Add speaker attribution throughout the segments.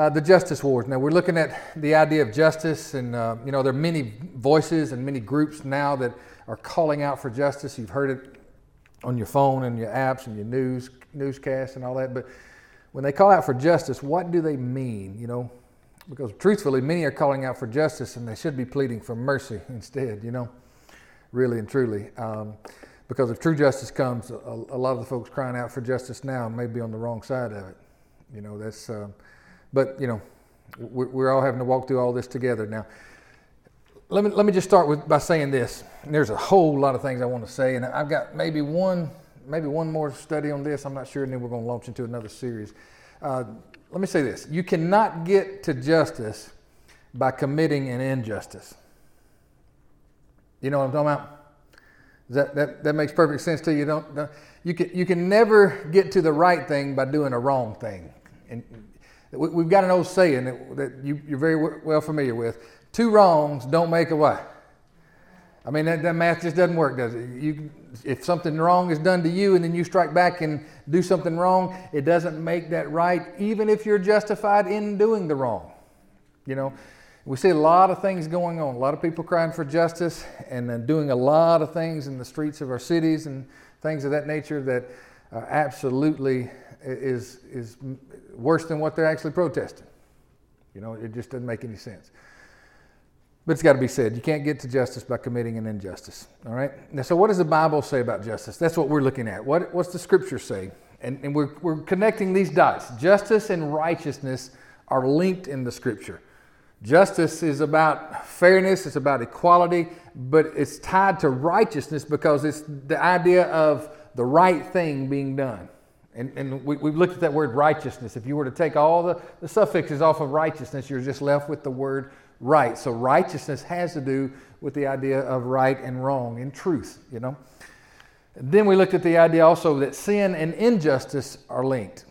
Speaker 1: uh, the justice wars. Now we're looking at the idea of justice, and uh, you know there are many voices and many groups now that are calling out for justice. You've heard it on your phone and your apps and your news newscasts and all that. But when they call out for justice, what do they mean? You know, because truthfully, many are calling out for justice, and they should be pleading for mercy instead. You know, really and truly. Um, because if true justice comes, a, a, lot of the folks crying out for justice now may be on the wrong side of it. You know, that's. Uh, but, you know, we're all having to walk through all this together. Now, let me, let me just start with, by saying this. There's a whole lot of things I want to say, and I've got maybe one, maybe one more study on this. I'm not sure, and then we're going to launch into another series. Uh, let me say this you cannot get to justice by committing an injustice. You know what I'm talking about? That, that, that makes perfect sense to you. Don't, don't, you, can, you can never get to the right thing by doing a wrong thing. And We've got an old saying that, that you, are very well familiar with. Two wrongs don't make a what? I mean, that, that, math just doesn't work, does it? You, if something wrong is done to you and then you strike back and do something wrong, it doesn't make that right, even if you're justified in doing the wrong. You know, we see a lot of things going on, a lot of people crying for justice and uh, doing a lot of things in the streets of our cities and things of that nature that uh, absolutely is, is worse than what they're actually protesting. You know, it just doesn't make any sense. But it's got to be said. You can't get to justice by committing an injustice. All right? Now, so, what does the Bible say about justice? That's what we're looking at. What, what's the scripture say? And, and we're, we're connecting these dots. Justice and righteousness are linked in the scripture. Justice is about fairness, it's about equality, but it's tied to righteousness because it's the idea of the right thing being done. And, and we, have looked at that word righteousness. If you were to take all the, the suffixes off of righteousness, you're just left with the word right. So righteousness has to do with the idea of right and wrong and truth, you know. Then we looked at the idea also that sin and injustice are linked.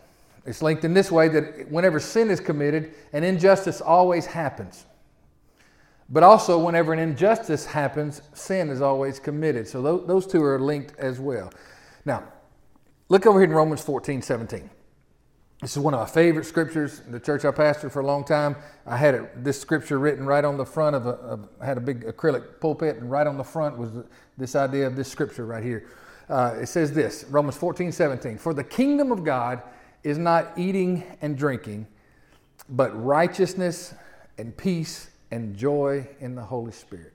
Speaker 1: It's linked in this way that whenever sin is committed, an injustice always happens. But also, whenever an injustice happens, sin is always committed. So those, those two are linked as well. Now, Look over here in Romans 14, 17. This is one of my favorite scriptures. The church I pastored for a long time, I had it, this scripture written right on the front of a, had a big acrylic pulpit, and right on the front was this idea of this scripture right here. Uh, it says this Romans 14, 17. For the kingdom of God is not eating and drinking, but righteousness and peace and joy in the Holy Spirit.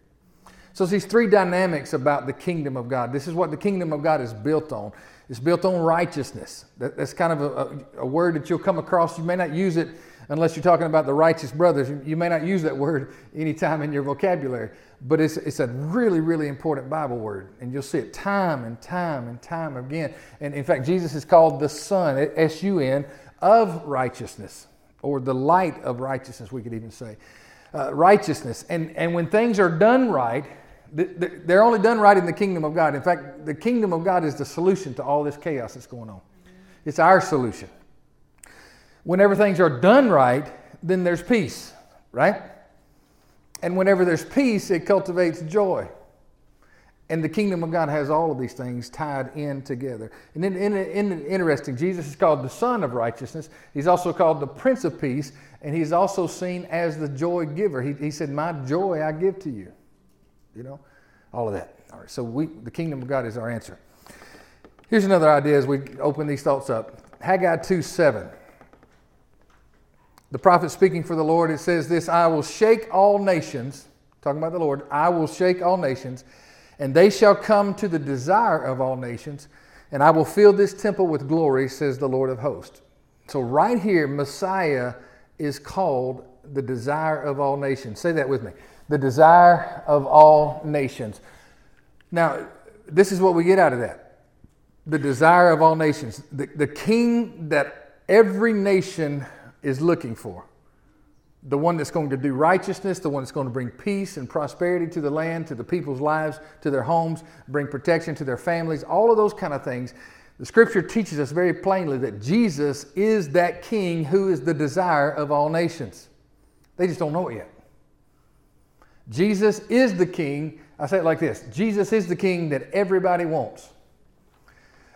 Speaker 1: So, these three dynamics about the kingdom of God. This is what the kingdom of God is built on. It's built on righteousness. That, that's kind of a, a, a, word that you'll come across. You may not use it unless you're talking about the righteous brothers. You may not use that word anytime in your vocabulary, but it's, it's a really, really important Bible word. And you'll see it time and time and time again. And in fact, Jesus is called the Sun, S U N, of righteousness, or the light of righteousness, we could even say. Uh, righteousness. And, and when things are done right, they're only done right in the kingdom of God. In fact, the kingdom of God is the solution to all this chaos that's going on. It's our solution. Whenever things are done right, then there's peace, right? And whenever there's peace, it cultivates joy. And the kingdom of God has all of these things tied in together. And in, in, in, interesting, Jesus is called the Sun of Righteousness. He's also called the Prince of Peace, and he's also seen as the joy giver. He, he said, My joy I give to you you know, all of that. All right, so we, the kingdom of God is our answer. Here's another idea as we open these thoughts up Haggai 2 7. The prophet speaking for the Lord, it says this I will shake all nations, talking about the Lord, I will shake all nations, and they shall come to the desire of all nations, and I will fill this temple with glory, says the Lord of hosts. So, right here, Messiah is called the desire of all nations. Say that with me the desire of all nations. Now, this is what we get out of that the desire of all nations, the, the king that every nation is looking for, the one that's going to do righteousness, the one that's going to bring peace and prosperity to the land, to the people's lives, to their homes, bring protection to their families, all of those kind of things. The scripture teaches us very plainly that Jesus is that king who is the desire of all nations. They just don't know it yet. Jesus is the king. I say it like this Jesus is the king that everybody wants.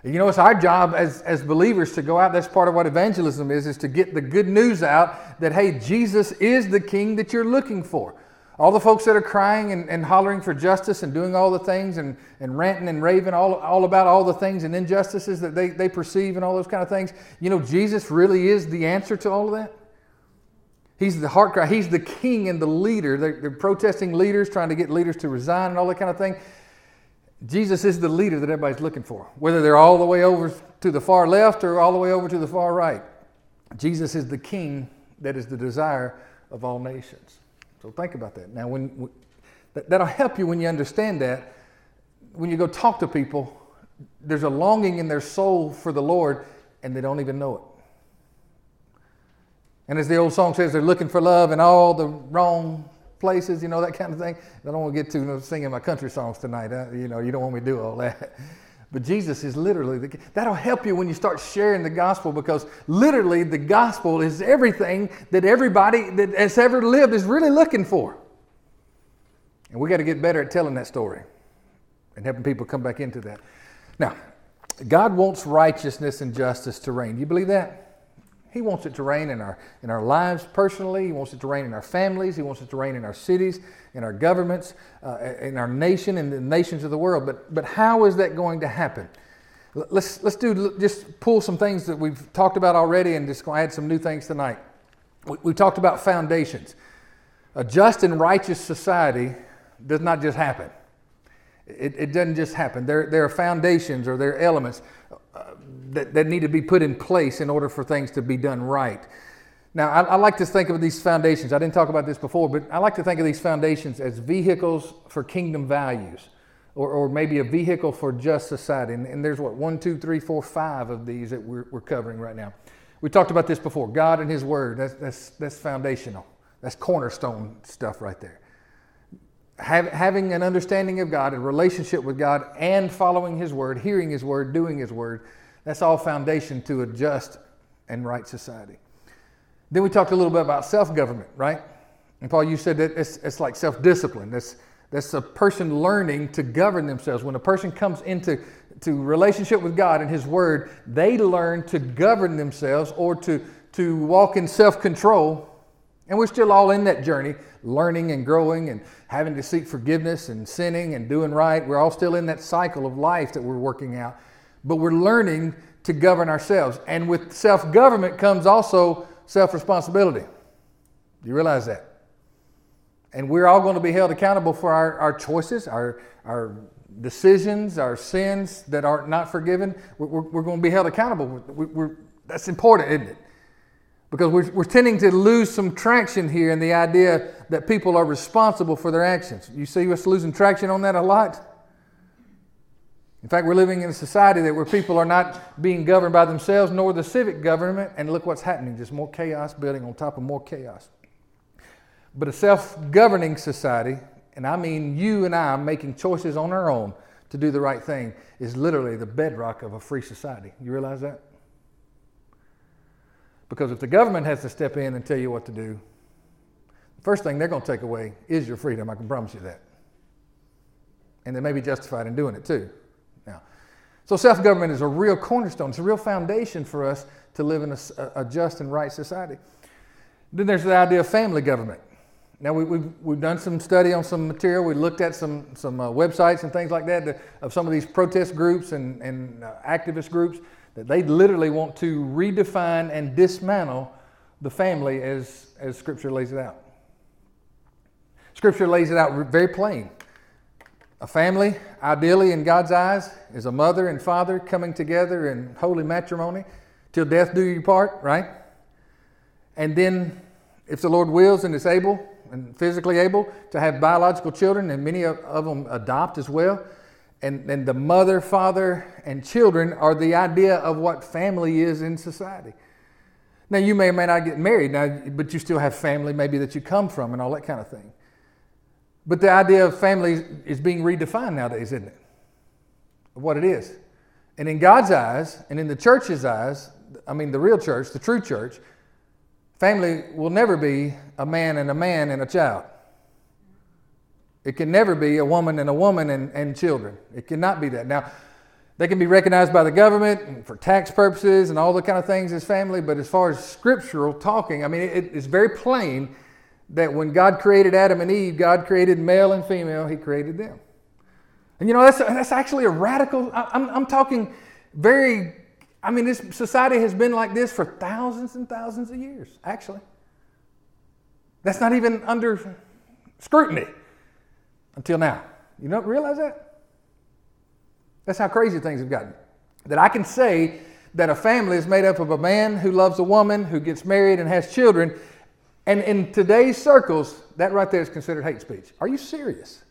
Speaker 1: You know, it's our job as, as believers to go out. That's part of what evangelism is, is to get the good news out that, hey, Jesus is the king that you're looking for. All the folks that are crying and, and hollering for justice and doing all the things and, and ranting and raving all, all about all the things and injustices that they, they perceive and all those kind of things, you know, Jesus really is the answer to all of that. He's the heart cry. He's the king and the leader. They're, they're protesting leaders, trying to get leaders to resign and all that kind of thing. Jesus is the leader that everybody's looking for, whether they're all the way over to the far left or all the way over to the far right. Jesus is the king that is the desire of all nations. So think about that. Now, when, that, that'll help you when you understand that. When you go talk to people, there's a longing in their soul for the Lord, and they don't even know it. And as the old song says, they're looking for love in all the wrong places, you know, that kind of thing. I don't want to get to you know, singing my country songs tonight. Huh? You know, you don't want me to do all that. But Jesus is literally, the, that'll help you when you start sharing the gospel because literally the gospel is everything that everybody that has ever lived is really looking for. And we got to get better at telling that story and helping people come back into that. Now, God wants righteousness and justice to reign. Do you believe that? He wants it to reign in our, in our lives personally. He wants it to reign in our families. He wants it to reign in our cities, in our governments, uh, in our nation, in the nations of the world. But, but how is that going to happen? Let's, let's do, just pull some things that we've talked about already and just add some new things tonight. We, we talked about foundations. A just and righteous society does not just happen. It, it doesn't just happen. There, there are foundations or there are elements that, that need to be put in place in order for things to be done right. Now, I, I, like to think of these foundations. I didn't talk about this before, but I like to think of these foundations as vehicles for kingdom values, or, or maybe a vehicle for just society. And, and, there's what, one, two, three, four, five of these that we're, we're covering right now. We talked about this before God and His Word. That's, that's, that's foundational, that's cornerstone stuff right there. Have, having an understanding of God, a relationship with God, and following His Word, hearing His Word, doing His Word that's all foundation to a just and right society. Then we talked a little bit about self government, right? And Paul, you said that it's, it's like self discipline. That's, that's a person learning to govern themselves. When a person comes into to relationship with God and His Word, they learn to govern themselves or to, to walk in self control. And we're still all in that journey, learning and growing and having to seek forgiveness and sinning and doing right. We're all still in that cycle of life that we're working out but we're learning to govern ourselves. And with self government comes also self responsibility. Do you realize that? And we're all going to be held accountable for our, our choices, our, our decisions, our sins that are not forgiven. We're, we're, we're going to be held accountable. We're, that's important, isn't it? Because we're, we're tending to lose some traction here in the idea that people are responsible for their actions. You see us losing traction on that a lot? In fact, we're living in a society that where people are not being governed by themselves nor the civic government, and look what's happening just more chaos building on top of more chaos. But a self governing society, and I mean you and I making choices on our own to do the right thing, is literally the bedrock of a free society. You realize that? Because if the government has to step in and tell you what to do, the first thing they're going to take away is your freedom. I can promise you that. And they may be justified in doing it too. Now, So self government is a real cornerstone, it's a real foundation for us to live in a, a just and right society. Then there's the idea of family government. Now, we, have we've, we've done some study on some material. We looked at some, some uh, websites and things like that to, of some of these protest groups and, and uh, activist groups that they literally want to redefine and dismantle the family as, as Scripture lays it out. Scripture lays it out very plain. A family, ideally in God's eyes, is a mother and father coming together in holy matrimony till death do you part, right? And then, if the Lord wills and is able and physically able to have biological children, and many of them adopt as well, and, and the mother, father, and children are the idea of what family is in society. Now, you may or may not get married now, but you still have family maybe that you come from and all that kind of thing. But the idea of family is being redefined nowadays, isn't it? What it is. And in God's eyes, and in the church's eyes, I mean the real church, the true church, family will never be a man and a man and a child. It can never be a woman and a woman and, and children. It cannot be that. Now, They can be recognized by the government for tax purposes and all the kind of things as family, but as far as scriptural talking, I mean, it, it's very plain that when God created Adam and Eve, God created male and female, He created them. And you know, that's, that's actually a radical, I'm, I'm talking very, I mean, this society has been like this for thousands and thousands of years, actually. That's not even under scrutiny until now. You don't realize that? That's how crazy things have gotten. That I can say that a family is made up of a man who loves a woman, who gets married and has children, and in today's circles, that right there is considered hate speech. Are you serious?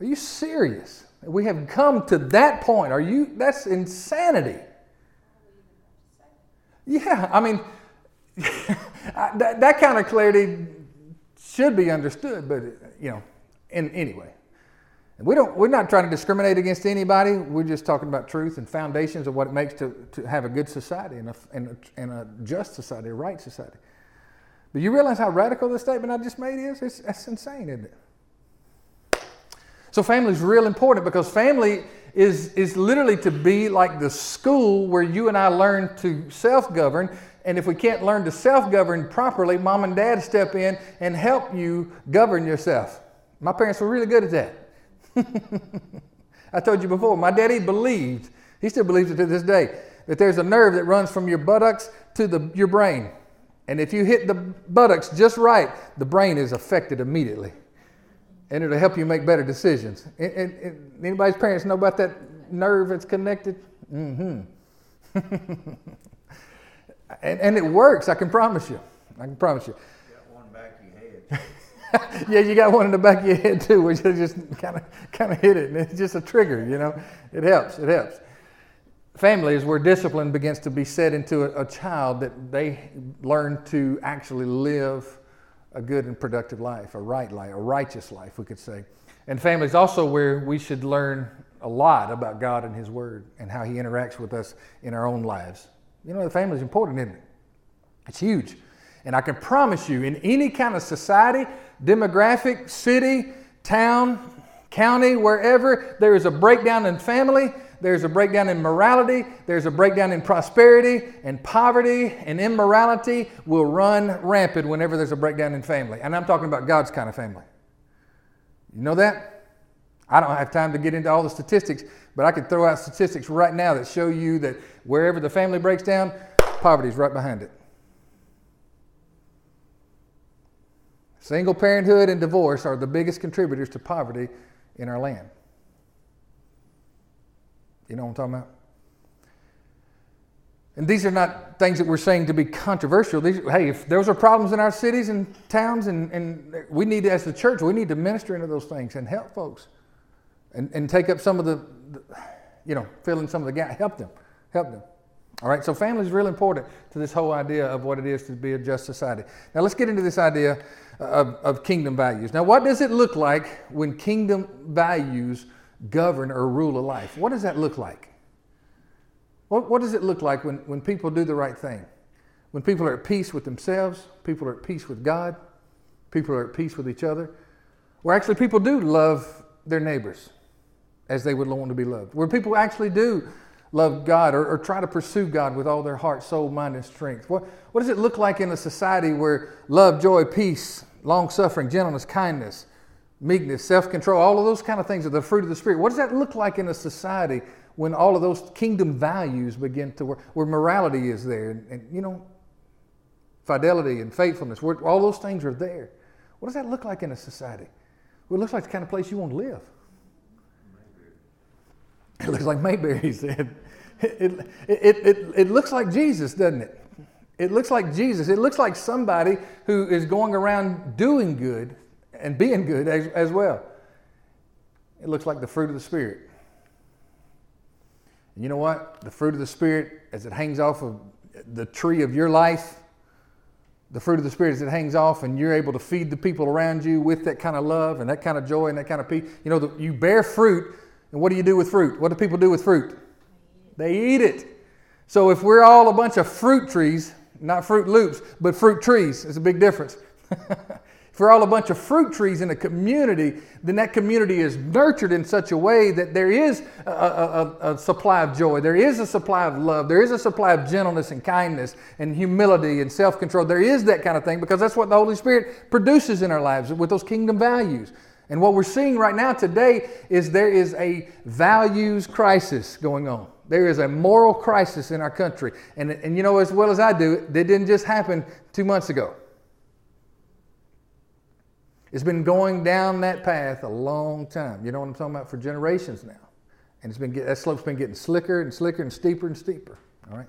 Speaker 1: Are you serious? We have come to that point. Are you? That's insanity. Yeah, I mean, that, that kind of clarity should be understood, but you know, in anyway. And we don't, we're not trying to discriminate against anybody. We're just talking about truth and foundations of what it makes to, to have a good society and a, and, a, and a just society, a right society. But you realize how radical the statement I just made is? It's, that's insane, isn't it? So family is real important because family is, is literally to be like the school where you and I learn to self-govern. And if we can't learn to self-govern properly, mom and dad step in and help you govern yourself. My parents were really good at that. I told you before, my daddy believed, he still believes it to this day, that there's a nerve that runs from your buttocks to the, your brain. And if you hit the buttocks just right, the brain is affected immediately. And it'll help you make better decisions. And, and, and anybody's parents know about that nerve that's connected? Mm-hmm. and, and it works, I can promise you. I can promise you. yeah, you got one in the back of your head too, which just kind of kind of hit it, and it's just a trigger. You know, it helps. It helps. Family is where discipline begins to be set into a, a child that they learn to actually live a good and productive life, a right life, a righteous life, we could say. And family is also where we should learn a lot about God and His Word and how He interacts with us in our own lives. You know, the family is important, isn't it? It's huge. And I can promise you, in any kind of society, demographic, city, town, county, wherever, there is a breakdown in family, there's a breakdown in morality, there's a breakdown in prosperity, and poverty and immorality will run rampant whenever there's a breakdown in family. And I'm talking about God's kind of family. You know that? I don't have time to get into all the statistics, but I could throw out statistics right now that show you that wherever the family breaks down, poverty is right behind it. Single parenthood and divorce are the biggest contributors to poverty in our land. You know what I'm talking about? And these are not things that we're saying to be controversial. These, hey, if those are problems in our cities and towns, and, and we need, to, as the church, we need to minister into those things and help folks and, and take up some of the, the you know, fill in some of the gap. Help them. Help them. All right, so family is really important to this whole idea of what it is to be a just society. Now let's get into this idea of, of kingdom values. Now, what does it look like when kingdom values govern or rule a life? What does that look like? What, what does it look like when, when people do the right thing? When people are at peace with themselves, people are at peace with God, people are at peace with each other, where actually people do love their neighbors as they would want to be loved, where people actually do love God or, or, try to pursue God with all their heart, soul, mind, and strength? What, what does it look like in a society where love, joy, peace, long suffering, gentleness, kindness, meekness, self control, all of those kind of things are the fruit of the Spirit? What does that look like in a society when all of those kingdom values begin to work, where morality is there and, and you know, fidelity and faithfulness, where all those things are there? What does that look like in a society? Well, it looks like the kind of place you want to live. It looks like Mayberry, said. It, it, it, it looks like Jesus, doesn't it? It looks like Jesus. It looks like somebody who is going around doing good and being good as, as well. It looks like the fruit of the Spirit. And you know what? The fruit of the Spirit, as it hangs off of the tree of your life, the fruit of the Spirit as it hangs off, and you're able to feed the people around you with that kind of love and that kind of joy and that kind of peace. You know, the, you bear fruit, and what do you do with fruit? What do people do with fruit? They eat it. So if we're all a bunch of fruit trees, not Froot Loops, but fruit trees, it's a big difference. if we're all a bunch of fruit trees in a community, then that community is nurtured in such a way that there is a, a, a, supply of joy, there is a supply of love, there is a supply of gentleness and kindness and humility and self control. There is that kind of thing because that's what the Holy Spirit produces in our lives with those kingdom values. And what we're seeing right now today is there is a values crisis going on. There is a moral crisis in our country. And, and you know, as well as I do, it didn't just happen two months ago. It's been going down that path a long time. You know what I'm talking about? For generations now. And it's been that slope's been getting slicker and slicker and steeper and steeper. All right.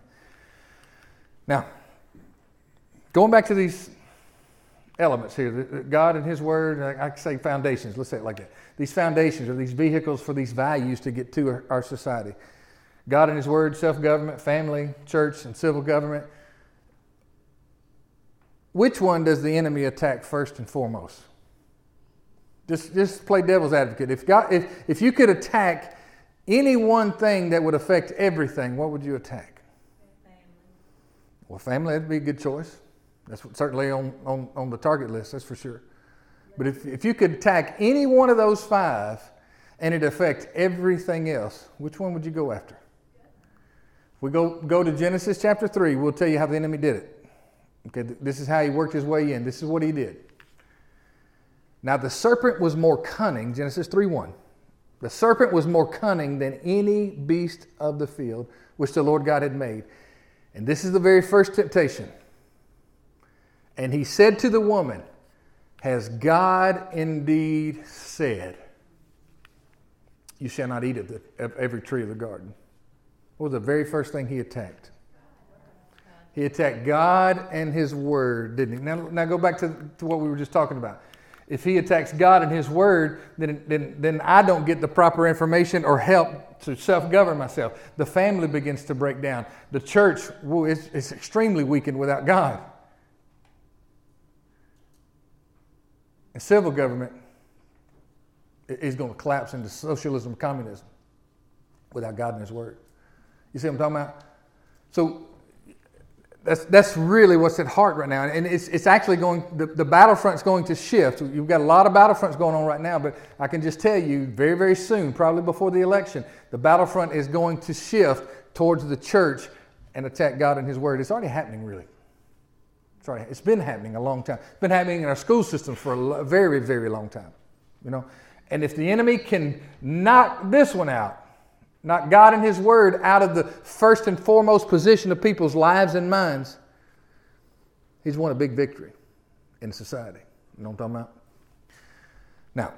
Speaker 1: Now, going back to these elements here God and His Word, I say foundations, let's say it like that. These foundations are these vehicles for these values to get to our society. God and His Word, self government, family, church, and civil government. Which one does the enemy attack first and foremost? Just, just play devil's advocate. If, God, if, if you could attack any one thing that would affect everything, what would you attack? Family. Well, family, that'd be a good choice. That's certainly on, on, on the target list, that's for sure. But if, if you could attack any one of those five and it affect everything else, which one would you go after? If we go, go to Genesis chapter 3, we'll tell you how the enemy did it. Okay, this is how he worked his way in. This is what he did. Now the serpent was more cunning, Genesis 3 1. The serpent was more cunning than any beast of the field which the Lord God had made. And this is the very first temptation. And he said to the woman, Has God indeed said, You shall not eat of, the, of every tree of the garden? What was the very first thing he attacked? He attacked God and his word, didn't he? Now, now go back to, to what we were just talking about. If he attacks God and his word, then, then, then I don't get the proper information or help to self govern myself. The family begins to break down. The church is, is extremely weakened without God. And civil government is going to collapse into socialism, communism without God and His Word. You see what I'm talking about? So that's, that's really what's at heart right now. And it's, it's actually going, the, the battlefront's going to shift. You've got a lot of battlefronts going on right now, but I can just tell you very, very soon, probably before the election, the battlefront is going to shift towards the church and attack God and His Word. It's already happening, really. Sorry, it's been happening a long time. It's been happening in our school systems for a very, very long time. You know, and if the enemy can knock this one out, knock God and His Word out of the first and foremost position of people's lives and minds, he's won a big victory in society. You know what I'm talking about? Now,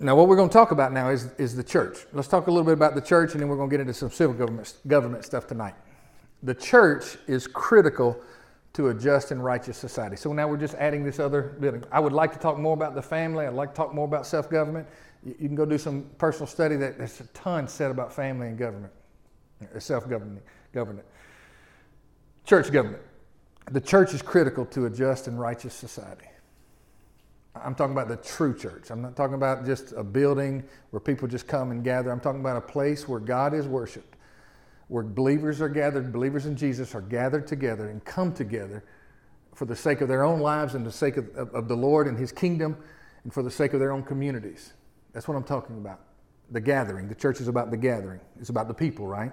Speaker 1: now what we're going to talk about now is, is the church. Let's talk a little bit about the church, and then we're going to get into some civil government, government stuff tonight. The church is critical to a just and righteous society. So now we're just adding this other building. I would like to talk more about the family. I'd like to talk more about self government. You can go do some personal study. That there's a ton said about family and government, uh, self government, government, church government. The church is critical to a just and righteous society. I'm talking about the true church. I'm not talking about just a building where people just come and gather. I'm talking about a place where God is worshiped where believers are gathered, believers in Jesus are gathered together and come together for the sake of their own lives and the sake of, of, of, the Lord and His kingdom and for the sake of their own communities. That's what I'm talking about. The gathering. The church is about the gathering, it's about the people, right?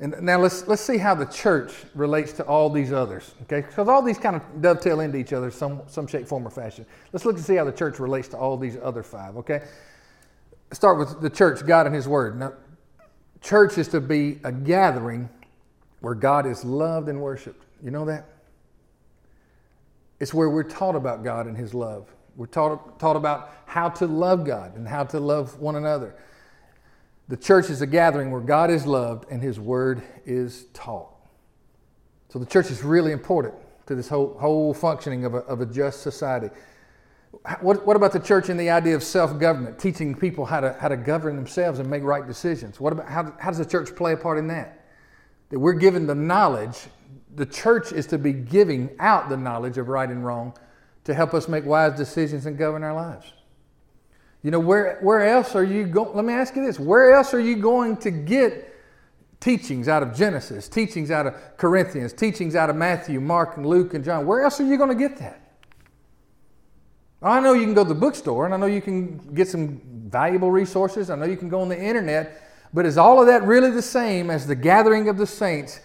Speaker 1: And now let's, let's see how the church relates to all these others, okay? Because all these kind of dovetail into each other some, some shape, form, or fashion. Let's look and see how the church relates to all these other five, okay? Start with the church, God and His Word. Now, Church is to be a gathering where God is loved and worshiped. You know that? It's where we're taught about God and His love. We're taught, taught about how to love God and how to love one another. The church is a gathering where God is loved and His word is taught. So the church is really important to this whole, whole functioning of a, of a just society. What, what about the church and the idea of self government, teaching people how to, how to govern themselves and make right decisions? What about, how, how does the church play a part in that? That we're given the knowledge, the church is to be giving out the knowledge of right and wrong to help us make wise decisions and govern our lives. You know, where, where else are you going? Let me ask you this where else are you going to get teachings out of Genesis, teachings out of Corinthians, teachings out of Matthew, Mark, and Luke, and John? Where else are you going to get that? I know you can go to the bookstore and I know you can get some valuable resources. I know you can go on the internet, but is all of that really the same as the gathering of the saints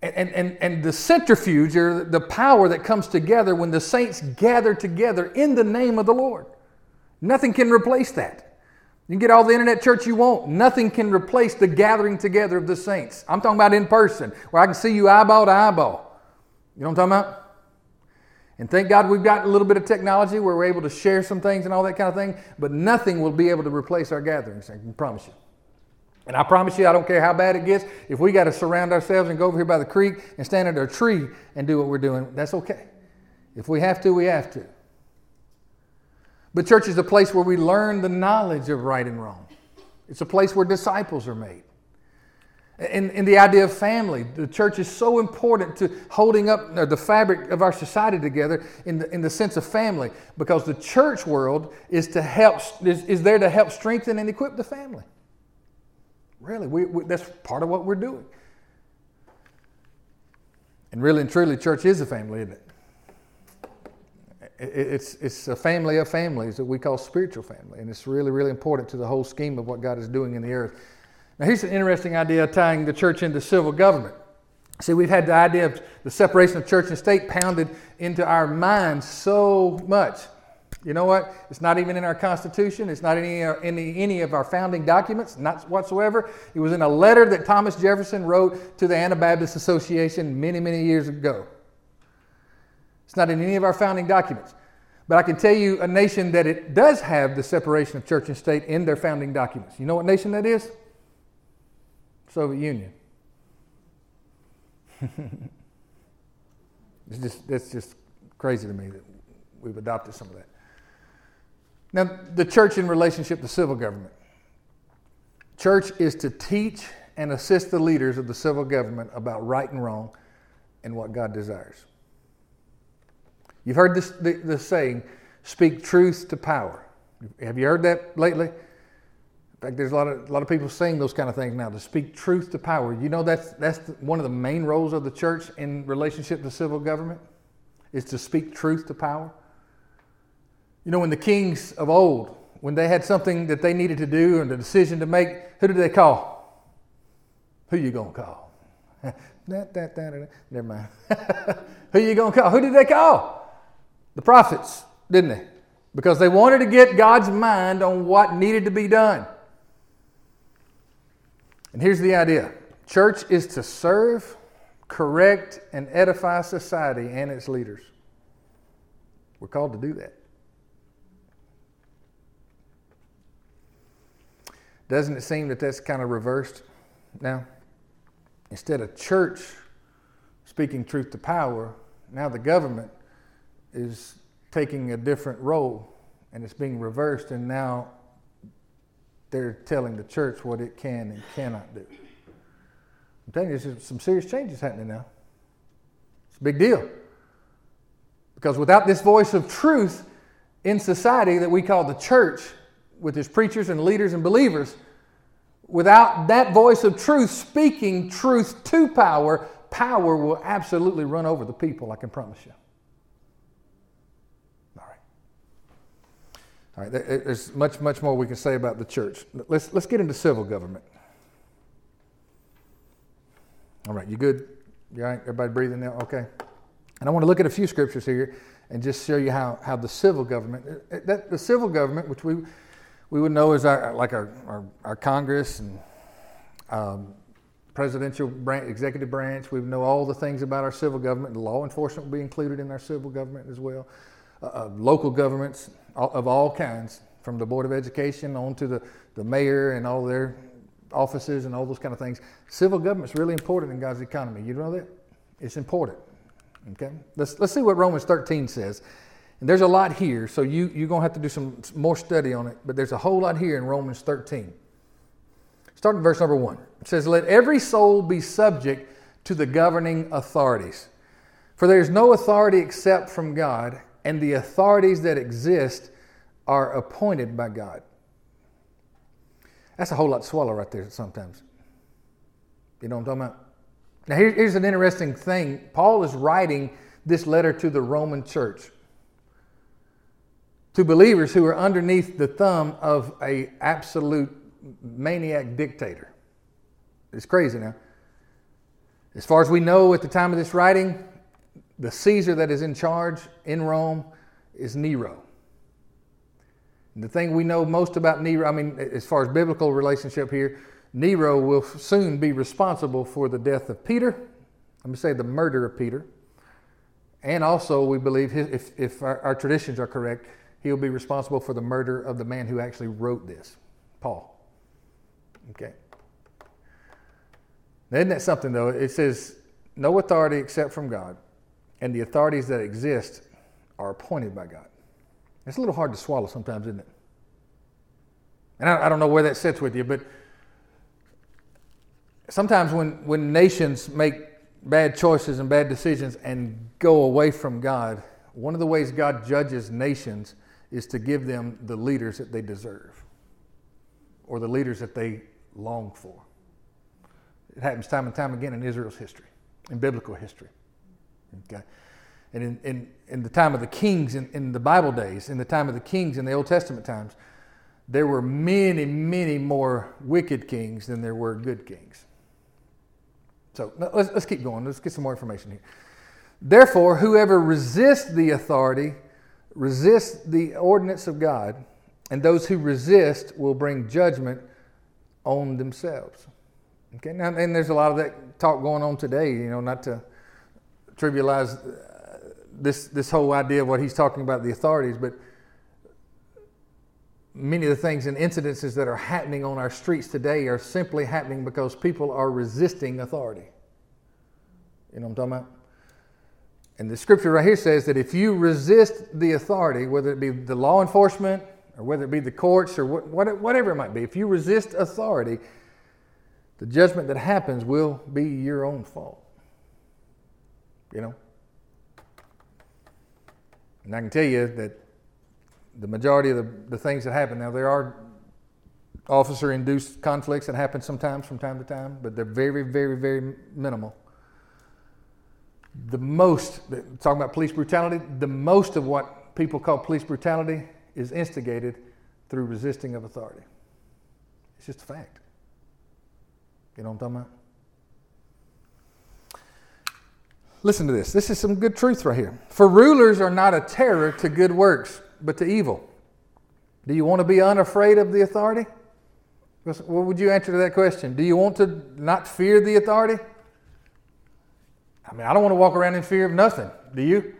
Speaker 1: and, and, and the centrifuge or the power that comes together when the saints gather together in the name of the Lord? Nothing can replace that. You can get all the internet church you want. Nothing can replace the gathering together of the saints. I'm talking about in person, where I can see you eyeball to eyeball. You know what I'm talking about? And thank God we've got a little bit of technology where we're able to share some things and all that kind of thing, but nothing will be able to replace our gatherings, I can promise you. And I promise you, I don't care how bad it gets, if we got to surround ourselves and go over here by the creek and stand under a tree and do what we're doing, that's okay. If we have to, we have to. But church is a place where we learn the knowledge of right and wrong. It's a place where disciples are made. In, in the idea of family, the church is so important to holding up uh, the fabric of our society together in the, in the sense of family because the church world is, to help, is, is there to help strengthen and equip the family. Really, we, we, that's part of what we're doing. And really and truly, church is a family, isn't it? It's, it's a family of families that we call spiritual family, and it's really, really important to the whole scheme of what God is doing in the earth. Now, here's an interesting idea tying the church into civil government. See, we've had the idea of the separation of church and state pounded into our minds so much. You know what? It's not even in our Constitution. It's not in any, any, any of our founding documents, not whatsoever. It was in a letter that Thomas Jefferson wrote to the Anabaptist Association many, many years ago. It's not in any of our founding documents. But I can tell you a nation that it does have the separation of church and state in their founding documents. You know what nation that is? Soviet Union. it's just, that's just crazy to me that we've adopted some of that. Now, the church in relationship to civil government. Church is to teach and assist the leaders of the civil government about right and wrong and what God desires. You've heard this, the, the saying, speak truth to power. Have you heard that lately? Fact, there's a lot of a lot of people saying those kind of things now to speak truth to power. You know that's that's the, one of the main roles of the church in relationship to civil government is to speak truth to power. You know, when the kings of old, when they had something that they needed to do and a decision to make, who did they call? Who you gonna call? that, that, that, Never mind. who you gonna call? Who did they call? The prophets, didn't they? Because they wanted to get God's mind on what needed to be done. And here's the idea church is to serve, correct, and edify society and its leaders. We're called to do that. Doesn't it seem that that's kind of reversed now? Instead of church speaking truth to power, now the government is taking a different role and it's being reversed, and now they're telling the church what it can and cannot do. I'm telling you, there's some serious changes happening now. It's a big deal. Because without this voice of truth in society that we call the church, with its preachers and leaders and believers, without that voice of truth speaking truth to power, power will absolutely run over the people, I can promise you. All right. All right, there's much, much more we can say about the church. Let's, let's get into civil government. All right, you good? You all right? Everybody breathing now? Okay. And I want to look at a few scriptures here and just show you how, how the civil government, that, the civil government, which we we would know as our like our, our, our Congress and um, presidential branch, executive branch. We would know all the things about our civil government. Law enforcement would be included in our civil government as well. Uh, uh, local governments of all kinds, from the Board of Education on to the, the mayor and all their offices and all those kind of things. Civil government is really important in God's economy. You know that? It's important. Okay? Let's, let's see what Romans 13 says. And there's a lot here, so you, you're going to have to do some more study on it, but there's a whole lot here in Romans 13. Start in verse number one. It says, Let every soul be subject to the governing authorities. For there is no authority except from God, and the authorities that exist are appointed by God. That's a whole lot to swallow right there sometimes. You know what I'm talking about? Now, here's an interesting thing. Paul is writing this letter to the Roman church. to believers who are underneath the thumb of a absolute maniac dictator. It's crazy now. As far as we know at the time of this writing, the Caesar that is in charge in Rome is Nero. The thing we know most about Nero, I mean, as far as biblical relationship here, Nero will soon be responsible for the death of Peter. Let me say the murder of Peter. And also, we believe, his, if, if our, our traditions are correct, he'll be responsible for the murder of the man who actually wrote this, Paul. Okay. Isn't that something, though? It says, no authority except from God, and the authorities that exist are appointed by God. It's a little hard to swallow sometimes, isn't it? And I, I don't know where that sits with you, but sometimes when, when nations make bad choices and bad decisions and go away from God, one of the ways God judges nations is to give them the leaders that they deserve or the leaders that they long for. It happens time and time again in Israel's history, in biblical history. Okay? And in, in, in the time of the kings, in, in the Bible days, in the time of the kings in the Old Testament times, there were many, many more wicked kings than there were good kings. So let's, let's keep going. Let's get some more information here. Therefore, whoever resists the authority resists the ordinance of God, and those who resist will bring judgment on themselves. Okay, now, and there's a lot of that talk going on today, you know, not to trivialize uh, this, this whole idea of what he's talking about, the authorities, but many of the things and incidences that are happening on our streets today are simply happening because people are resisting authority. You know what I'm talking about? And the scripture right here says that if you resist the authority, whether it be the law enforcement or whether it be the courts or whatever it might be, if you resist authority, the judgment that happens will be your own fault. You know? And I can tell you that the majority of the, the things that happen, now there are officer induced conflicts that happen sometimes from time to time, but they're very, very, very minimal. The most, talking about police brutality, the most of what people call police brutality is instigated through resisting of authority. It's just a fact. You know what I'm talking about? Listen to this. This is some good truth right here. For rulers are not a terror to good works, but to evil. Do you want to be unafraid of the authority? What would you answer to that question? Do you want to not fear the authority? I mean, I don't want to walk around in fear of nothing. Do you?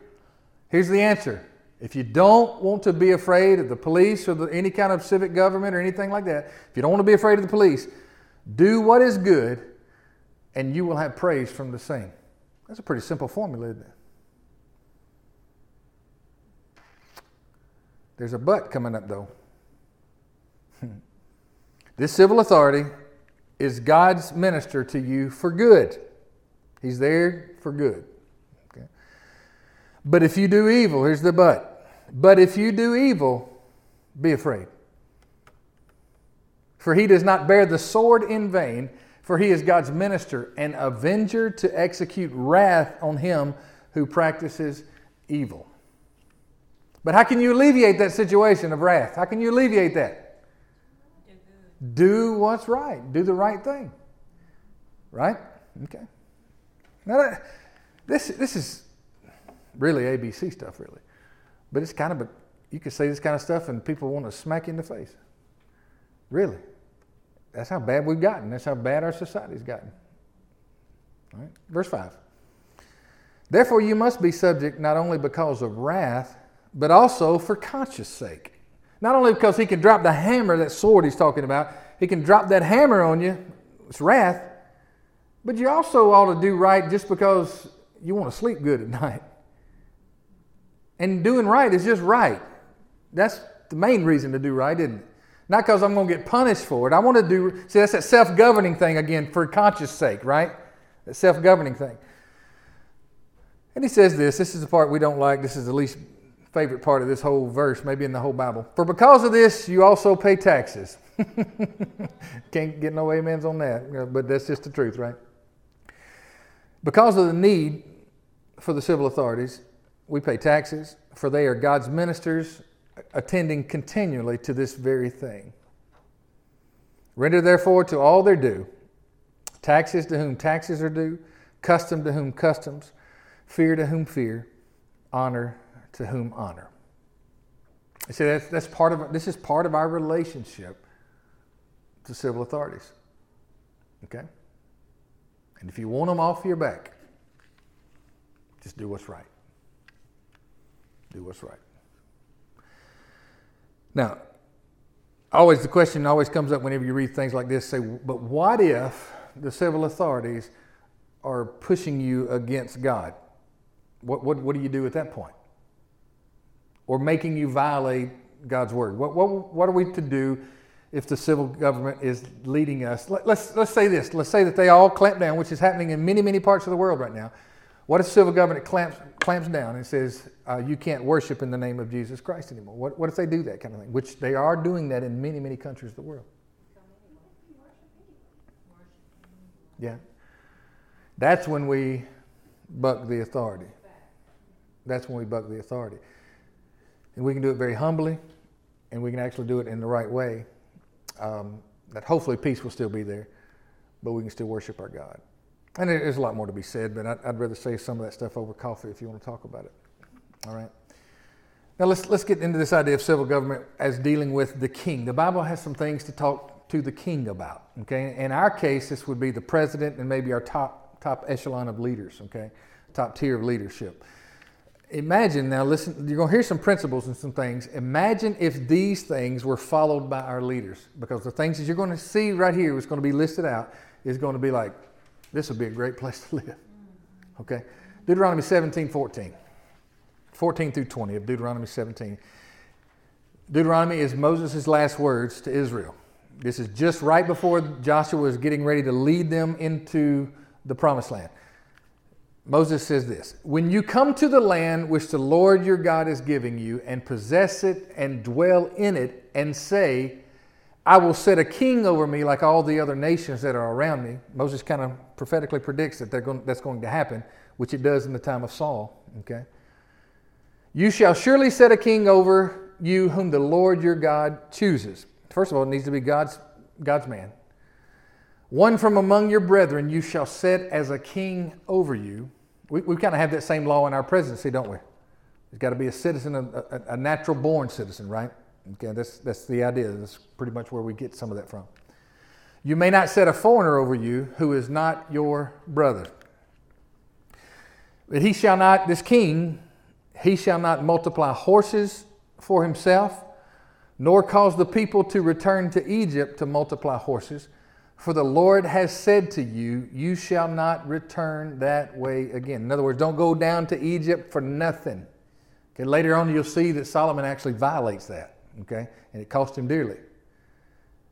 Speaker 1: Here's the answer. If you don't want to be afraid of the police or the, any kind of civic government or anything like that, if you don't want to be afraid of the police, do what is good and you will have praise from the same. That's a pretty simple formula, isn't it? There's a but coming up, though. this civil authority is God's minister to you for good. He's there for good. Okay? But if you do evil, here's the but. But if you do evil, be afraid. For he does not bear the sword in vain, for he is God's minister, an avenger to execute wrath on him who practices evil. But how can you alleviate that situation of wrath? How can you alleviate that? Do what's right. Do the right thing. Right? Okay. Now, that, this, this is really ABC stuff, really. But it's kind of, a, you can say this kind of stuff and people want to smack you in the face. Really. That's how bad we've gotten. That's how bad our society's gotten. All right? Verse 5. Therefore, you must be subject not only because of wrath, but also for conscience sake. Not only because he can drop the hammer, that sword he's talking about, he can drop that hammer on you, it's wrath, but you also ought to do right just because you want to sleep good at night. And doing right is just right. That's the main reason to do right, isn't it? Not because I'm going to get punished for it. I want to do, see, that's that self governing thing again for conscience sake, right? That self governing thing. And he says this this is the part we don't like. This is the least favorite part of this whole verse, maybe in the whole Bible. For because of this, you also pay taxes. Can't get no amens on that, but that's just the truth, right? Because of the need for the civil authorities, we pay taxes, for they are God's ministers attending continually to this very thing. Render therefore to all their due taxes to whom taxes are due, custom to whom customs, fear to whom fear, honor to whom honor. I say that's, that's part of this is part of our relationship to civil authorities. Okay? And if you want them off your back, just do what's right. Do what's right. Now, always the question always comes up whenever you read things like this say, but what if the civil authorities are pushing you against God? What, what, what do you do at that point? Or making you violate God's word? What, what, what are we to do if the civil government is leading us? Let, let's, let's say this. Let's say that they all clamp down, which is happening in many, many parts of the world right now. What if civil government clamps, clamps down and says, uh, you can't worship in the name of Jesus Christ anymore? What, what if they do that kind of thing? Which they are doing that in many, many countries of the world. Yeah. That's when we buck the authority. That's when we buck the authority. And we can do it very humbly, and we can actually do it in the right way. Um, that hopefully peace will still be there, but we can still worship our God. And there's a lot more to be said, but I'd, rather say some of that stuff over coffee if you want to talk about it. All right. Now let's let's get into this idea of civil government as dealing with the king. The Bible has some things to talk to the king about. Okay. In our case, this would be the president and maybe our top top echelon of leaders. Okay, top tier of leadership. Imagine now, listen. You're going to hear some principles and some things. Imagine if these things were followed by our leaders, because the things that you're going to see right here is going to be listed out is going to be like, this would be a great place to live. Okay, Deuteronomy 17, 14. 14 through 20 of Deuteronomy 17. Deuteronomy is Moses' last words to Israel. This is just right before Joshua is getting ready to lead them into the promised land. Moses says this When you come to the land which the Lord your God is giving you, and possess it and dwell in it, and say, I will set a king over me like all the other nations that are around me. Moses kind of prophetically predicts that going, that's going to happen, which it does in the time of Saul. Okay? You shall surely set a king over you whom the Lord your God chooses. First of all, it needs to be God's, God's man. One from among your brethren you shall set as a king over you. We, we kind of have that same law in our presidency, don't we? There's got to be a citizen, a, a, a natural born citizen, right? Okay, that's, that's the idea. That's pretty much where we get some of that from. You may not set a foreigner over you who is not your brother. But he shall not, this king, he shall not multiply horses for himself, nor cause the people to return to Egypt to multiply horses. For the Lord has said to you, You shall not return that way again. In other words, don't go down to Egypt for nothing. Okay, later on, you'll see that Solomon actually violates that, okay, and it cost him dearly.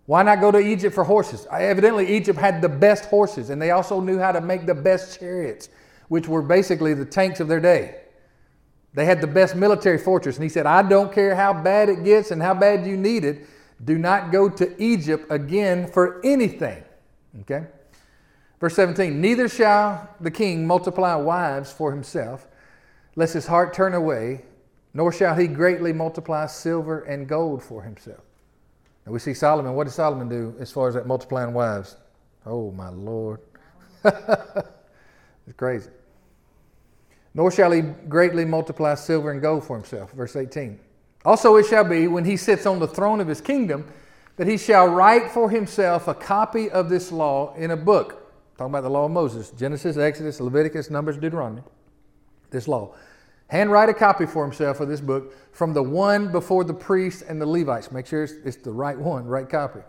Speaker 1: Why not go to Egypt for horses? Uh, evidently, Egypt had the best horses, and they also knew how to make the best chariots, which were basically the tanks of their day. They had the best military fortress. And he said, I don't care how bad it gets and how bad you need it. Do not go to Egypt again for anything. Okay? Verse 17 Neither shall the king multiply wives for himself, lest his heart turn away, nor shall he greatly multiply silver and gold for himself. Now we see Solomon. What did Solomon do as far as that multiplying wives? Oh, my Lord. it's crazy nor shall he greatly multiply silver and gold for himself. Verse 18. Also it shall be when he sits on the throne of his kingdom that he shall write for himself a copy of this law in a book. Talking about the law of Moses Genesis, Exodus, Leviticus, Numbers, Deuteronomy. This law. Handwrite a copy for himself of this book from the one before the priests and the Levites. Make sure it's, it's the right one, right copy.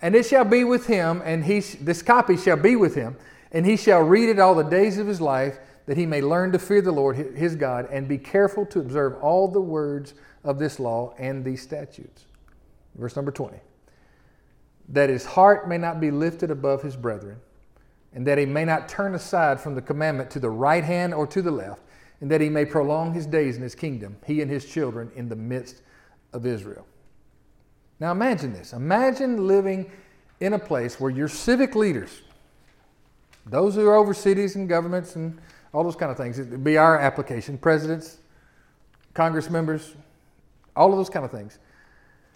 Speaker 1: And it shall be with him, and he, this copy shall be with him, and he shall read it all the days of his life that he may learn to fear the Lord his God and be careful to observe all the words of this law and these statutes. Verse number 20. That his heart may not be lifted above his brethren, and that he may not turn aside from the commandment to the right hand or to the left, and that he may prolong his days in his kingdom, he and his children in the midst of Israel. Now imagine this. Imagine living in a place where your civic leaders, those who are over cities and governments and all those kind of things. It'd be our application. Presidents, Congress members, all of those kind of things.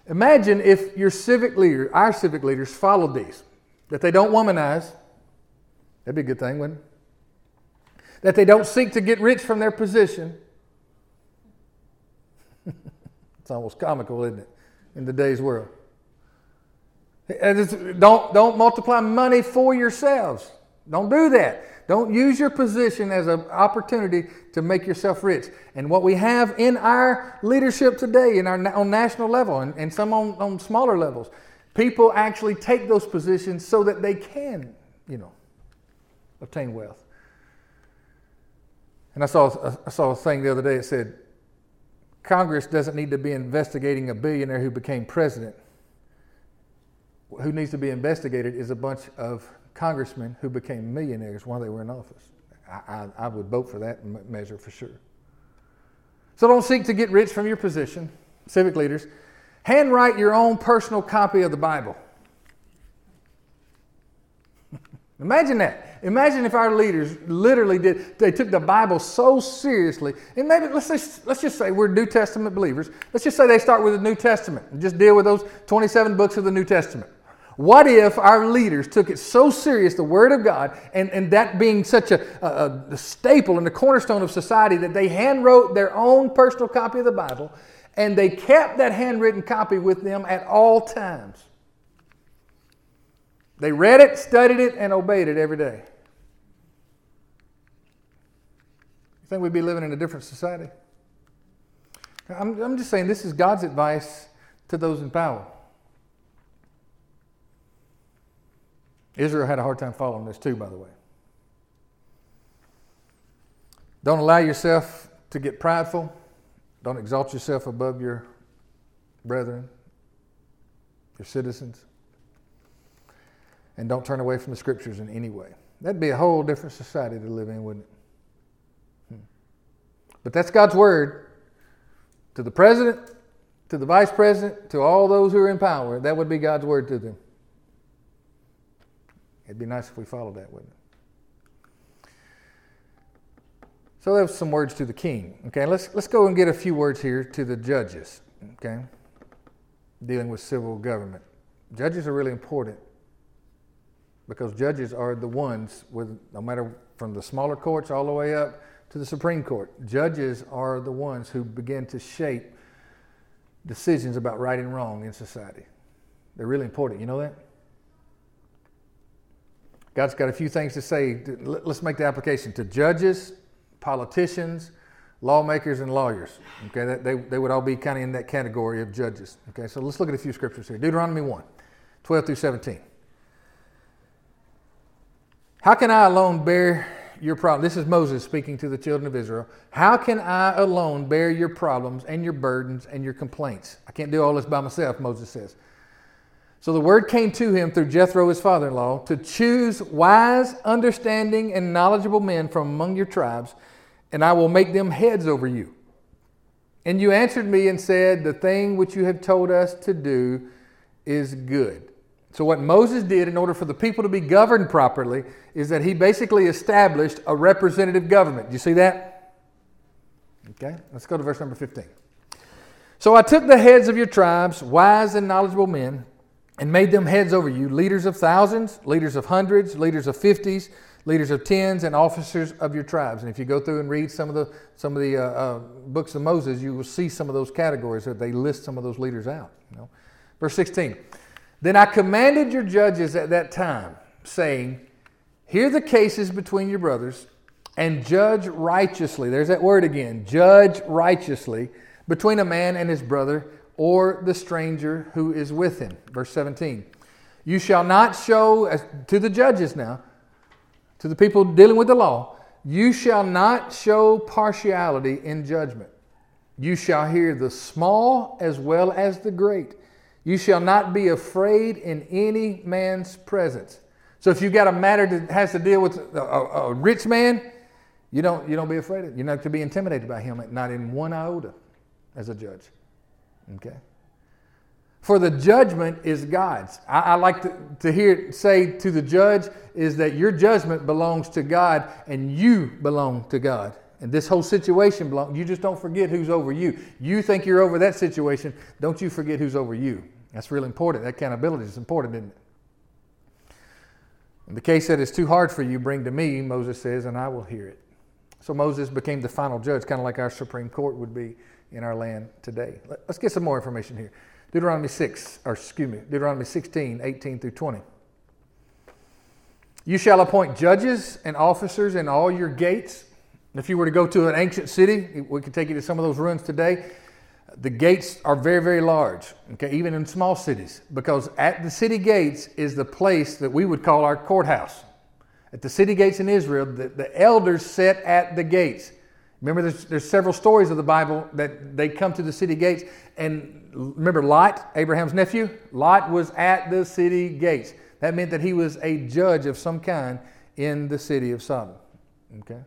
Speaker 1: Imagine if your civic leader, our civic leaders, followed these that they don't womanize. That'd be a good thing, wouldn't it? That they don't seek to get rich from their position. it's almost comical, isn't it, in today's world? Don't, don't multiply money for yourselves. Don't do that. Don't use your position as an opportunity to make yourself rich. And what we have in our leadership today, in our, on national level and, and some on, on smaller levels, people actually take those positions so that they can, you know, obtain wealth. And I saw, I saw a thing the other day that said Congress doesn't need to be investigating a billionaire who became president. Who needs to be investigated is a bunch of congressmen who became millionaires while they were in office. I, I, I would vote for that measure for sure. So don't seek to get rich from your position, civic leaders. Handwrite your own personal copy of the Bible. Imagine that. Imagine if our leaders literally did, they took the Bible so seriously. And maybe let's just, let's just say we're New Testament believers. Let's just say they start with the New Testament and just deal with those 27 books of the New Testament. What if our leaders took it so serious, the Word of God, and, and that being such a, a, a staple and the cornerstone of society, that they handwrote their own personal copy of the Bible and they kept that handwritten copy with them at all times? They read it, studied it, and obeyed it every day. You think we'd be living in a different society? I'm, I'm just saying this is God's advice to those in power. Israel had a hard time following this too, by the way. Don't allow yourself to get prideful. Don't exalt yourself above your brethren, your citizens. And don't turn away from the scriptures in any way. That'd be a whole different society to live in, wouldn't it? Hmm. But that's God's word to the president, to the vice president, to all those who are in power. That would be God's word to them. It'd be nice if we followed that, wouldn't it? So there's some words to the king. Okay, let's let's go and get a few words here to the judges. Okay, dealing with civil government. Judges are really important because judges are the ones with no matter from the smaller courts all the way up to the Supreme Court. Judges are the ones who begin to shape decisions about right and wrong in society. They're really important. You know that? God's got a few things to say. Let's make the application to judges, politicians, lawmakers, and lawyers. Okay, they, they would all be kind of in that category of judges. Okay, so let's look at a few scriptures here. Deuteronomy 1, 12 through 17. How can I alone bear your problem? This is Moses speaking to the children of Israel. How can I alone bear your problems and your burdens and your complaints? I can't do all this by myself, Moses says. So the word came to him through Jethro, his father in law, to choose wise, understanding, and knowledgeable men from among your tribes, and I will make them heads over you. And you answered me and said, The thing which you have told us to do is good. So, what Moses did in order for the people to be governed properly is that he basically established a representative government. Do you see that? Okay, let's go to verse number 15. So I took the heads of your tribes, wise and knowledgeable men, and made them heads over you, leaders of thousands, leaders of hundreds, leaders of fifties, leaders of tens, and officers of your tribes. And if you go through and read some of the some of the uh, uh, books of Moses, you will see some of those categories that they list some of those leaders out. You know? Verse 16. Then I commanded your judges at that time, saying, Hear the cases between your brothers, and judge righteously. There's that word again. Judge righteously between a man and his brother or the stranger who is with him. Verse 17. You shall not show, to the judges now, to the people dealing with the law, you shall not show partiality in judgment. You shall hear the small as well as the great. You shall not be afraid in any man's presence. So if you've got a matter that has to deal with a, a, a rich man, you don't, you don't be afraid of it. You're not to be intimidated by him, not in one iota as a judge. Okay? For the judgment is God's. I, I like to, to hear say to the judge is that your judgment belongs to God and you belong to God. And this whole situation belongs, you just don't forget who's over you. You think you're over that situation, don't you forget who's over you. That's really important. That accountability is important, isn't it? In the case that is too hard for you, bring to me, Moses says, and I will hear it. So Moses became the final judge, kind of like our Supreme Court would be in our land today. Let's get some more information here. Deuteronomy 6, or excuse me, Deuteronomy 16, 18 through 20. You shall appoint judges and officers in all your gates. If you were to go to an ancient city, we could take you to some of those ruins today. The gates are very, very large, okay, even in small cities, because at the city gates is the place that we would call our courthouse. At the city gates in Israel, the, the elders sit at the gates. Remember, there's, there's several stories of the Bible that they come to the city gates. And remember, Lot, Abraham's nephew? Lot was at the city gates. That meant that he was a judge of some kind in the city of Sodom. Okay?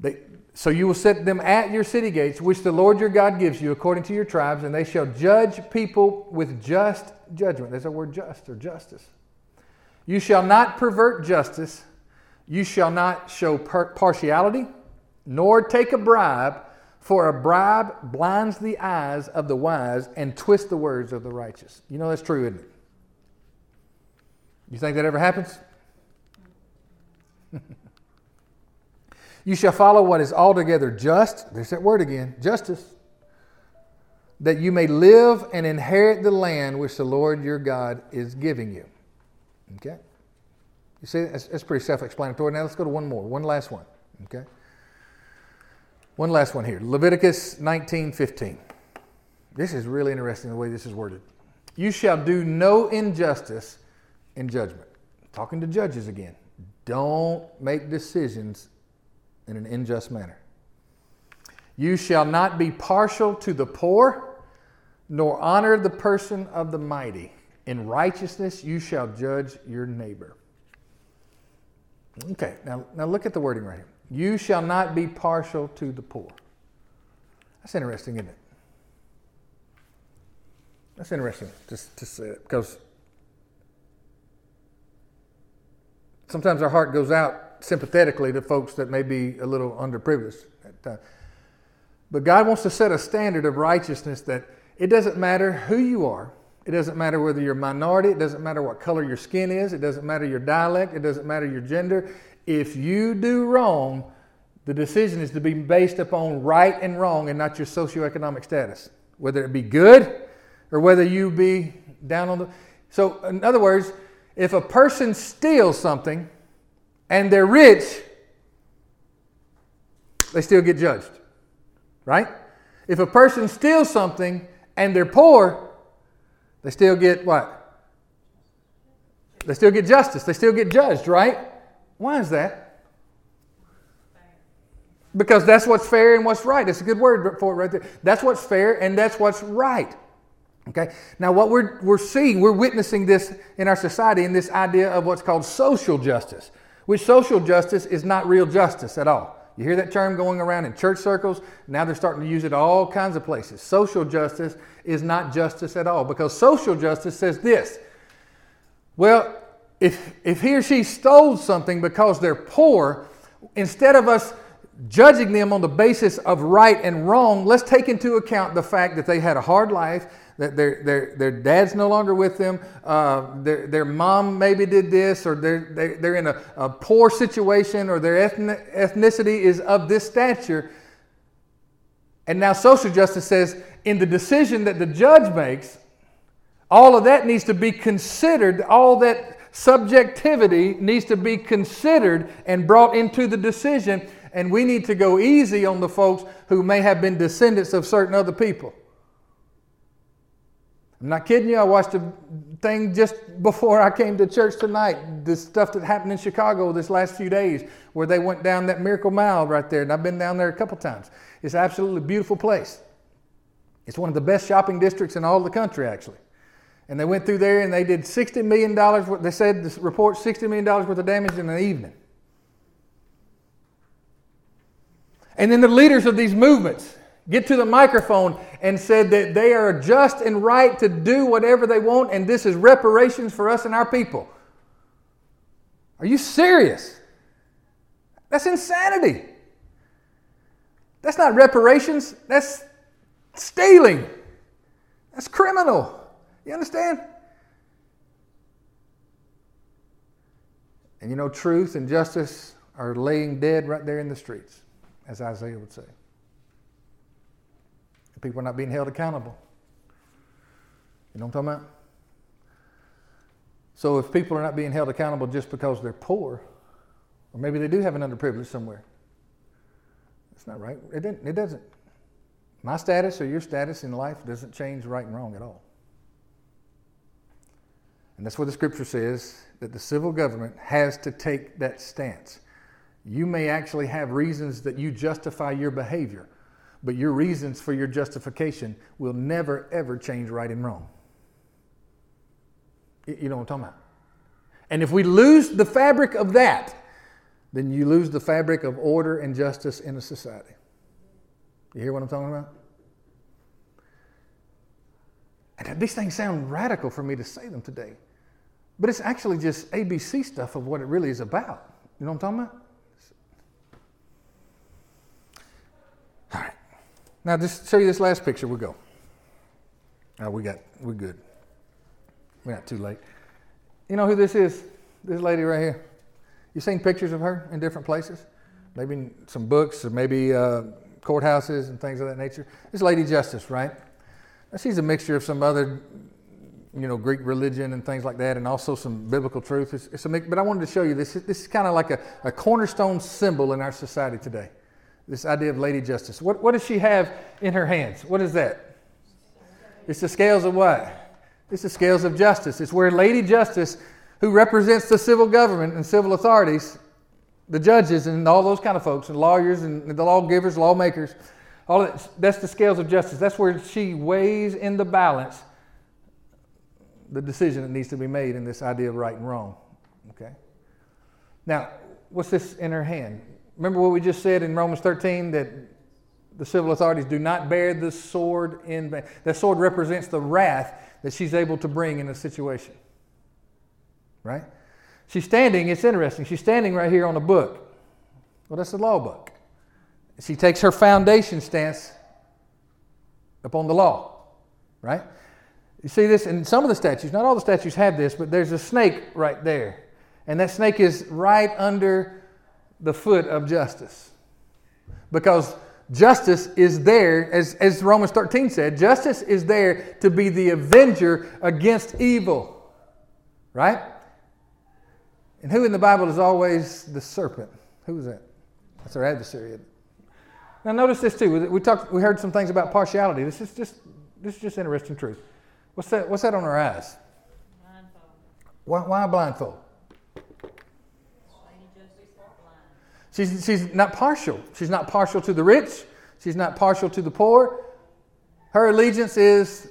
Speaker 1: They, so you will set them at your city gates, which the Lord your God gives you according to your tribes, and they shall judge people with just judgment. There's a word just or justice. You shall not pervert justice. You shall not show partiality, nor take a bribe, for a bribe blinds the eyes of the wise and twists the words of the righteous. You know that's true, isn't it? You think that ever happens? you shall follow what is altogether just. There's that word again justice. That you may live and inherit the land which the Lord your God is giving you. Okay? You see, that's, that's pretty self explanatory. Now let's go to one more, one last one. Okay? One last one here Leviticus 19 15. This is really interesting the way this is worded. You shall do no injustice in judgment. Talking to judges again. Don't make decisions in an unjust manner. You shall not be partial to the poor, nor honor the person of the mighty. In righteousness you shall judge your neighbor. Okay, now, now look at the wording right here. You shall not be partial to the poor. That's interesting, isn't it? That's interesting to, to say it because sometimes our heart goes out sympathetically to folks that may be a little underprivileged. But God wants to set a standard of righteousness that it doesn't matter who you are. It doesn't matter whether you're a minority. It doesn't matter what color your skin is. It doesn't matter your dialect. It doesn't matter your gender. If you do wrong, the decision is to be based upon right and wrong and not your socioeconomic status, whether it be good or whether you be down on the. So, in other words, if a person steals something and they're rich, they still get judged. Right? If a person steals something and they're poor, they still get what? They still get justice. They still get judged, right? Why is that? Because that's what's fair and what's right. It's a good word for it right there. That's what's fair and that's what's right. Okay? Now, what we're, we're seeing, we're witnessing this in our society in this idea of what's called social justice, which social justice is not real justice at all. You hear that term going around in church circles? Now they're starting to use it all kinds of places. Social justice is not justice at all because social justice says this well, if, if he or she stole something because they're poor, instead of us judging them on the basis of right and wrong, let's take into account the fact that they had a hard life, that their, their, their dad's no longer with them, uh, their, their mom maybe did this, or they're, they're, they're in a, a poor situation, or their ethnicity is of this stature. And now social justice says in the decision that the judge makes, all of that needs to be considered, all that subjectivity needs to be considered and brought into the decision. And we need to go easy on the folks who may have been descendants of certain other people. I'm not kidding you. I watched a thing just before I came to church tonight. This stuff that happened in Chicago this last few days, where they went down that Miracle Mile right there, and I've been down there a couple times. It's absolutely beautiful place. It's one of the best shopping districts in all the country, actually. And they went through there and they did $60 million. They said this report $60 million worth of damage in an evening. And then the leaders of these movements get to the microphone and said that they are just and right to do whatever they want, and this is reparations for us and our people. Are you serious? That's insanity. That's not reparations, that's stealing. That's criminal. You understand? And you know, truth and justice are laying dead right there in the streets, as Isaiah would say. People are not being held accountable. You know what I'm talking about? So if people are not being held accountable just because they're poor, or maybe they do have an underprivilege somewhere, that's not right. It, it doesn't. My status or your status in life doesn't change right and wrong at all. And that's what the scripture says that the civil government has to take that stance. You may actually have reasons that you justify your behavior, but your reasons for your justification will never, ever change right and wrong. You know what I'm talking about? And if we lose the fabric of that, then you lose the fabric of order and justice in a society. You hear what I'm talking about? And these things sound radical for me to say them today, but it's actually just ABC stuff of what it really is about. You know what I'm talking about? All right. Now, just show you this last picture. We'll go. Oh, we got, we're good. We're not too late. You know who this is? This lady right here. You seen pictures of her in different places? Maybe in some books or maybe uh, courthouses and things of that nature. This Lady Justice, right? Now, she's a mixture of some other, you know, Greek religion and things like that, and also some biblical truth. It's, it's a mix, but I wanted to show you this. This is kind of like a, a cornerstone symbol in our society today. This idea of Lady Justice. What, what does she have in her hands? What is that? It's the scales of what? It's the scales of justice. It's where Lady Justice, who represents the civil government and civil authorities, the judges and all those kind of folks, and lawyers and the lawgivers, lawmakers, all that, that's the scales of justice. That's where she weighs in the balance the decision that needs to be made in this idea of right and wrong. Okay? Now, what's this in her hand? Remember what we just said in Romans 13 that the civil authorities do not bear the sword in vain. That sword represents the wrath that she's able to bring in a situation. Right? She's standing, it's interesting, she's standing right here on a book. Well, that's the law book. She takes her foundation stance upon the law. Right? You see this in some of the statues, not all the statues have this, but there's a snake right there. And that snake is right under the foot of justice. Because Justice is there, as, as Romans 13 said, justice is there to be the avenger against evil. Right? And who in the Bible is always the serpent? Who is that? That's our adversary. Now notice this too. We talked we heard some things about partiality. This is just this is just interesting truth. What's that what's that on our eyes? Blindfold. Why, why blindfold? She's, she's not partial. She's not partial to the rich. She's not partial to the poor. Her allegiance is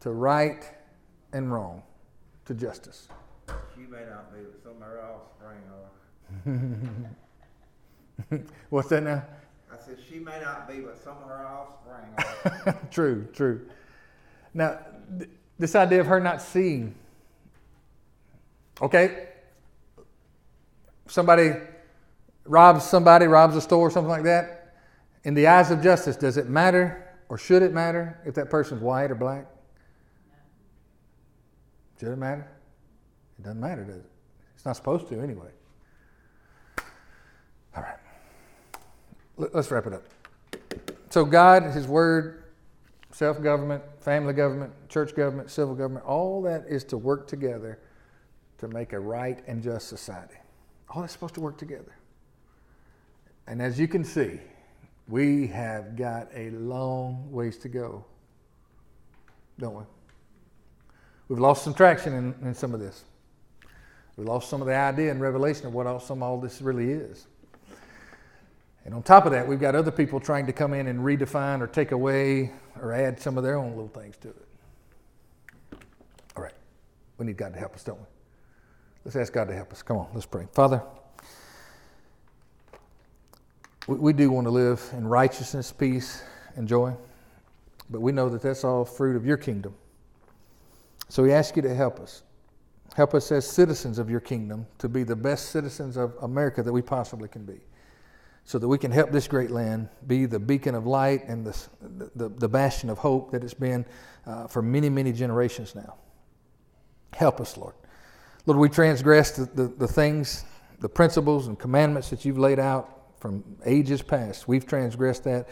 Speaker 1: to right and wrong, to justice.
Speaker 2: She may not be, but some of her offspring
Speaker 1: are. What's that now?
Speaker 2: I said, she may not be, but some of her offspring
Speaker 1: are. true, true. Now, th- this idea of her not seeing. Okay? Somebody robs somebody, robs a store, something like that, in the eyes of justice, does it matter or should it matter if that person's white or black? Should it matter? It doesn't matter, does it? It's not supposed to anyway. All right. Let's wrap it up. So, God, His Word, self government, family government, church government, civil government, all that is to work together to make a right and just society. All that's supposed to work together. And as you can see, we have got a long ways to go, don't we? We've lost some traction in, in some of this. We lost some of the idea and revelation of what all, some all this really is. And on top of that, we've got other people trying to come in and redefine or take away or add some of their own little things to it. All right. We need God to help us, don't we? Let's ask God to help us. Come on, let's pray. Father, we, we do want to live in righteousness, peace, and joy, but we know that that's all fruit of your kingdom. So we ask you to help us. Help us as citizens of your kingdom to be the best citizens of America that we possibly can be. so that we can help this great land be the beacon of light and the, the, the bastion of hope that it's been uh, for many, many generations now. Help us, Lord. Lord, we transgress the, the, the things, the principles and commandments that you've laid out from ages past. We've transgressed that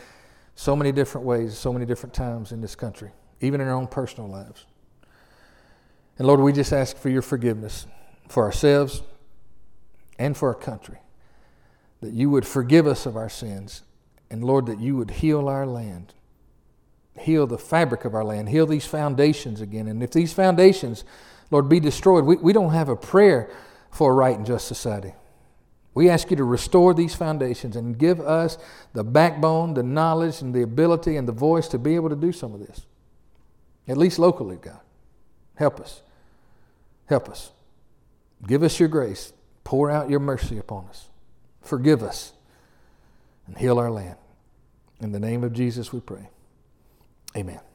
Speaker 1: so many different ways, so many different times in this country, even in our own personal lives. And Lord, we just ask for your forgiveness for ourselves and for our country, that you would forgive us of our sins, and Lord, that you would heal our land, heal the fabric of our land, heal these foundations again. And if these foundations, Lord, be destroyed, we, we don't have a prayer for a right and just society. We ask you to restore these foundations and give us the backbone, the knowledge, and the ability and the voice to be able to do some of this, at least locally, God. Help us. Help us. Give us your grace. Pour out your mercy upon us. Forgive us and heal our land. In the name of Jesus we pray. Amen.